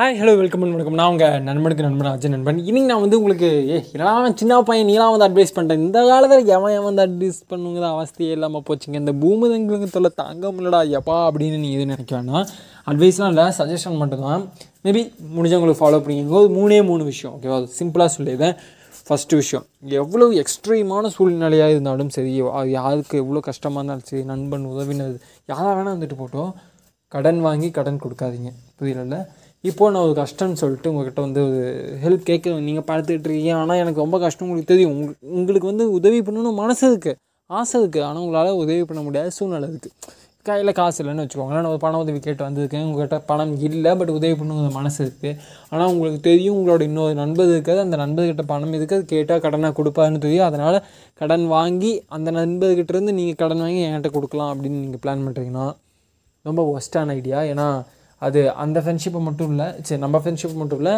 Hi hello welcome வணக்கம் நான் உங்கள் நண்பனுக்கு நண்பன் அஜய் நண்பன். இன்னைக்கு நான் வந்து உங்களுக்கு ஏ நான் சின்ன பையன் நீலாம் வந்து அட்வைஸ் பண்ணுறேன் இந்த காலத்தில் எவன் எவன் வந்து அட்வைஸ் பண்ணுங்கிற அவஸ்தையே இல்லாமல் போச்சுங்க. இந்த பூமதங்களுக்கு தொல்லை தாங்க முடியலடா எப்பா அப்படின்னு நீ எதுவும் நினைக்க வேணாம். அட்வைஸ்லாம் இல்லை சஜஷன் மட்டும்தான். மேபி முடிஞ்சவங்களுக்கு ஃபாலோ பண்ணிக்கோங்க. ஒரு மூணே மூணு விஷயம் ஓகேவா சிம்பிளாக சொல்லிடுறேன். ஃபஸ்ட்டு விஷயம் எவ்வளோ எக்ஸ்ட்ரீமான சூழ்நிலையாக இருந்தாலும் சரி அது யாருக்கு எவ்வளோ கஷ்டமாக இருந்தாலும் சரி நண்பன் உதவினது யாராக வேணால் வந்துட்டு போட்டோம் கடன் வாங்கி கடன் கொடுக்காதீங்க. புரியல இப்போது நான் ஒரு கஷ்டம்னு சொல்லிட்டு உங்கள்கிட்ட வந்து ஒரு ஹெல்ப் கேட்க நீங்கள் பார்த்துக்கிட்டு இருக்கீங்க. ஆனால் எனக்கு ரொம்ப கஷ்டம் உங்களுக்கு தெரியும். உங் உங்களுக்கு வந்து உதவி பண்ணணும் மனசு இருக்குது ஆசை இருக்குது ஆனால் உங்களால் உதவி பண்ண முடியாத சூழ்நிலை இருக்குது கையில் காசு இல்லைன்னு வச்சுக்கோங்களேன். நான் ஒரு பண உதவி கேட்டு வந்திருக்கேன். உங்கள்கிட்ட பணம் இல்லை பட் உதவி பண்ணுங்கிற மனசு இருக்குது ஆனால் உங்களுக்கு தெரியும். உங்களோட இன்னொரு நண்பர் இருக்காது அந்த நண்பர்கிட்ட பணம் இருக்குது. அது கேட்டால் கடனாக கொடுப்பாருன்னு தெரியும். அதனால் கடன் வாங்கி அந்த நண்பர்கிட்ட இருந்து நீங்கள் கடன் வாங்கி என்கிட்ட கொடுக்கலாம் அப்படின்னு நீங்கள் பிளான் பண்ணுறீங்கன்னா ரொம்ப ஒஸ்டான ஐடியா ஏன்னா அது அந்த ஃப்ரெண்ட்ஷிப்பை மட்டும் இல்லை சரி நம்ம ஃப்ரெண்ட்ஷிப் மட்டும் இல்லை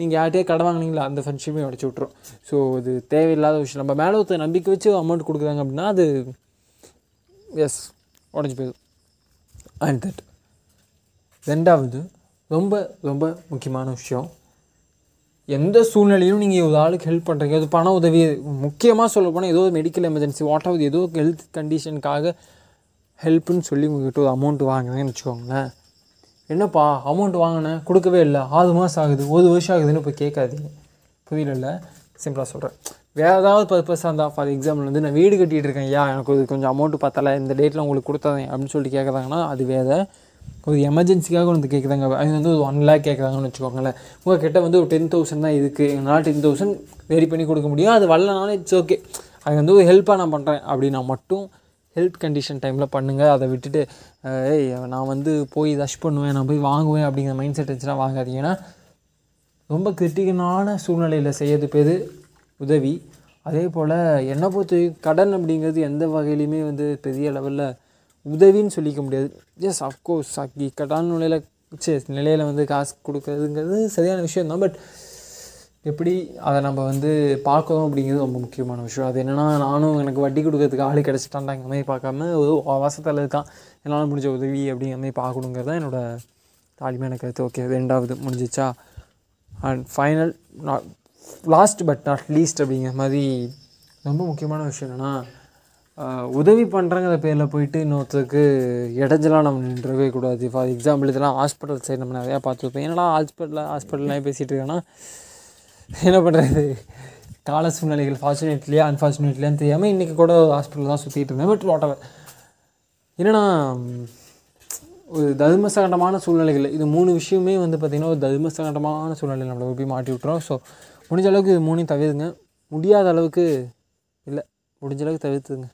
நீங்கள் யார்கிட்டயே கடை வாங்கினீங்களா அந்த ஃப்ரெண்ட்ஷிப்பையும் உடச்சி விட்ரும் ஸோ இது தேவையில்லாத விஷயம். நம்ம மேலே ஒருத்தர் நம்பிக்கை வச்சு அமௌண்ட் கொடுக்குறாங்க அப்படின்னா அது எஸ் உடஞ்சி போயிடும். அண்ட் தட் ரெண்டாவது ரொம்ப ரொம்ப முக்கியமான விஷயம். எந்த சூழ்நிலையிலும் நீங்கள் ஒரு ஆளுக்கு ஹெல்ப் பண்ணுறீங்க அது பண உதவி முக்கியமாக சொல்ல போனால் ஏதோ மெடிக்கல் எமர்ஜென்சி வாட் ஆகுது ஏதோ ஹெல்த் கண்டிஷனுக்காக ஹெல்ப்புன்னு சொல்லி உங்கள்கிட்ட ஒரு அமௌண்ட் வாங்குறேன்னு வச்சுக்கோங்களேன். என்னப்பா அமௌண்ட் வாங்கினேன் கொடுக்கவே இல்லை. ஆறு மாதம் ஆகுது ஒரு வருஷம் ஆகுதுன்னு இப்போ கேட்காதீங்க. புரியல சிம்பிளாக சொல்கிறேன் வேறு ஏதாவது பர்பஸாக இருந்தால் ஃபார் எக்ஸாம்பிள் வந்து நான் வீடு கட்டிகிட்டு இருக்கேன் ஐயா எனக்கு கொஞ்சம் அமௌண்ட் பத்தலை இந்த டேட்டில் உங்களுக்கு கொடுத்தாங்க அப்படின்னு சொல்லிட்டு கேட்குறாங்கன்னா அது வேறு. ஒரு எமர்ஜென்சிக்காக வந்து கேட்குறாங்க. அது வந்து ஒரு ஒன் லேக் கேட்குறாங்கன்னு வச்சுக்கோங்களேன். உங்கள் கிட்ட வந்து ஒரு டென் தௌசண்ட் தான் இருக்குது எங்களால் டென் தௌசண்ட் ரெடி பண்ணி கொடுக்க முடியும். அது வரலனாலும் இட்ஸ் ஓகே அது வந்து ஒரு ஹெல்ப்பாக நான் பண்ணுறேன் அப்படின்னா மட்டும் ஹெல்த் கண்டிஷன் டைமில் பண்ணுங்கள் அதை விட்டுட்டு ஏய் நான் வந்து போய் ரஷ் பண்ணுவேன் நான் போய் வாங்குவேன் அப்படிங்கிற மைண்ட் செட் இருந்துச்சுன்னா வாங்காது ஏன்னா ரொம்ப கிரிட்டிக்கலான சூழ்நிலையில் செய்யறது பேர் உதவி. அதே போல் என்னை பொறுத்தவரைக்கும் கடன் அப்படிங்கிறது எந்த வகையிலையுமே வந்து பெரிய லெவலில் உதவின்னு சொல்லிக்க முடியாது. எஸ் அஃப்கோர்ஸ் இக்கட்டான நிலையில் சரி நிலையில் வந்து காசு கொடுக்குறதுங்கிறது சரியான விஷயம் தான் பட் எப்படி அதை நம்ம வந்து பார்க்கணும் அப்படிங்கிறது ரொம்ப முக்கியமான விஷயம். அது என்னென்னா நானும் எனக்கு வட்டி கொடுக்கறதுக்கு ஆள் கிடச்சிட்டான்டா மாதிரி பார்க்காம ஒரு அவசரத்தில் இருக்கான். என்னால் முடிஞ்ச உதவி அப்படிங்கிற மாதிரி பார்க்கணுங்கிறது தான் என்னோடய தாழ்மையான கருத்து. ஓகே ரெண்டாவது முடிஞ்சிச்சா? And final not last but not least அப்படிங்கிற மாதிரி ரொம்ப முக்கியமான விஷயம் என்னென்னா உதவி பண்ணுறங்கிற பேரில் போயிட்டு இன்னொருத்தருக்கு இடைஞ்சலாம் நம்ம நின்றவே கூடாது. ஃபார் எக்ஸாம்பிள் இதெல்லாம் ஹாஸ்பிட்டல் சைடு நம்ம நிறையா பார்த்துருப்போம். ஏன்னா ஹாஸ்பிட்டலில் ஹாஸ்பிட்டல்லாம் பேசிகிட்டு இருக்கேன்னா என்ன பண்ணுறது கால சூழ்நிலைகள் ஃபார்ச்சுனேட்லியா அன்ஃபார்ச்சுனேட்லியான்னு தெரியாமல் இன்றைக்கி கூட ஹாஸ்பிட்டல் தான் சுற்றிட்டு இருந்தேன். பட் வாட் எவர் என்னென்னா ஒரு தர்ம சங்கடமான சூழ்நிலைகள். இது மூணு விஷயமே வந்து பார்த்திங்கன்னா ஒரு தர்ம சங்கடமான சூழ்நிலை நம்மளை போய் மாட்டி விட்டுறோம் ஸோ முடிஞ்ச அளவுக்கு இது மூணையும் தவிர்த்துங்க. முடியாத அளவுக்கு இல்லை முடிஞ்ச அளவுக்கு தவிர்த்துங்க.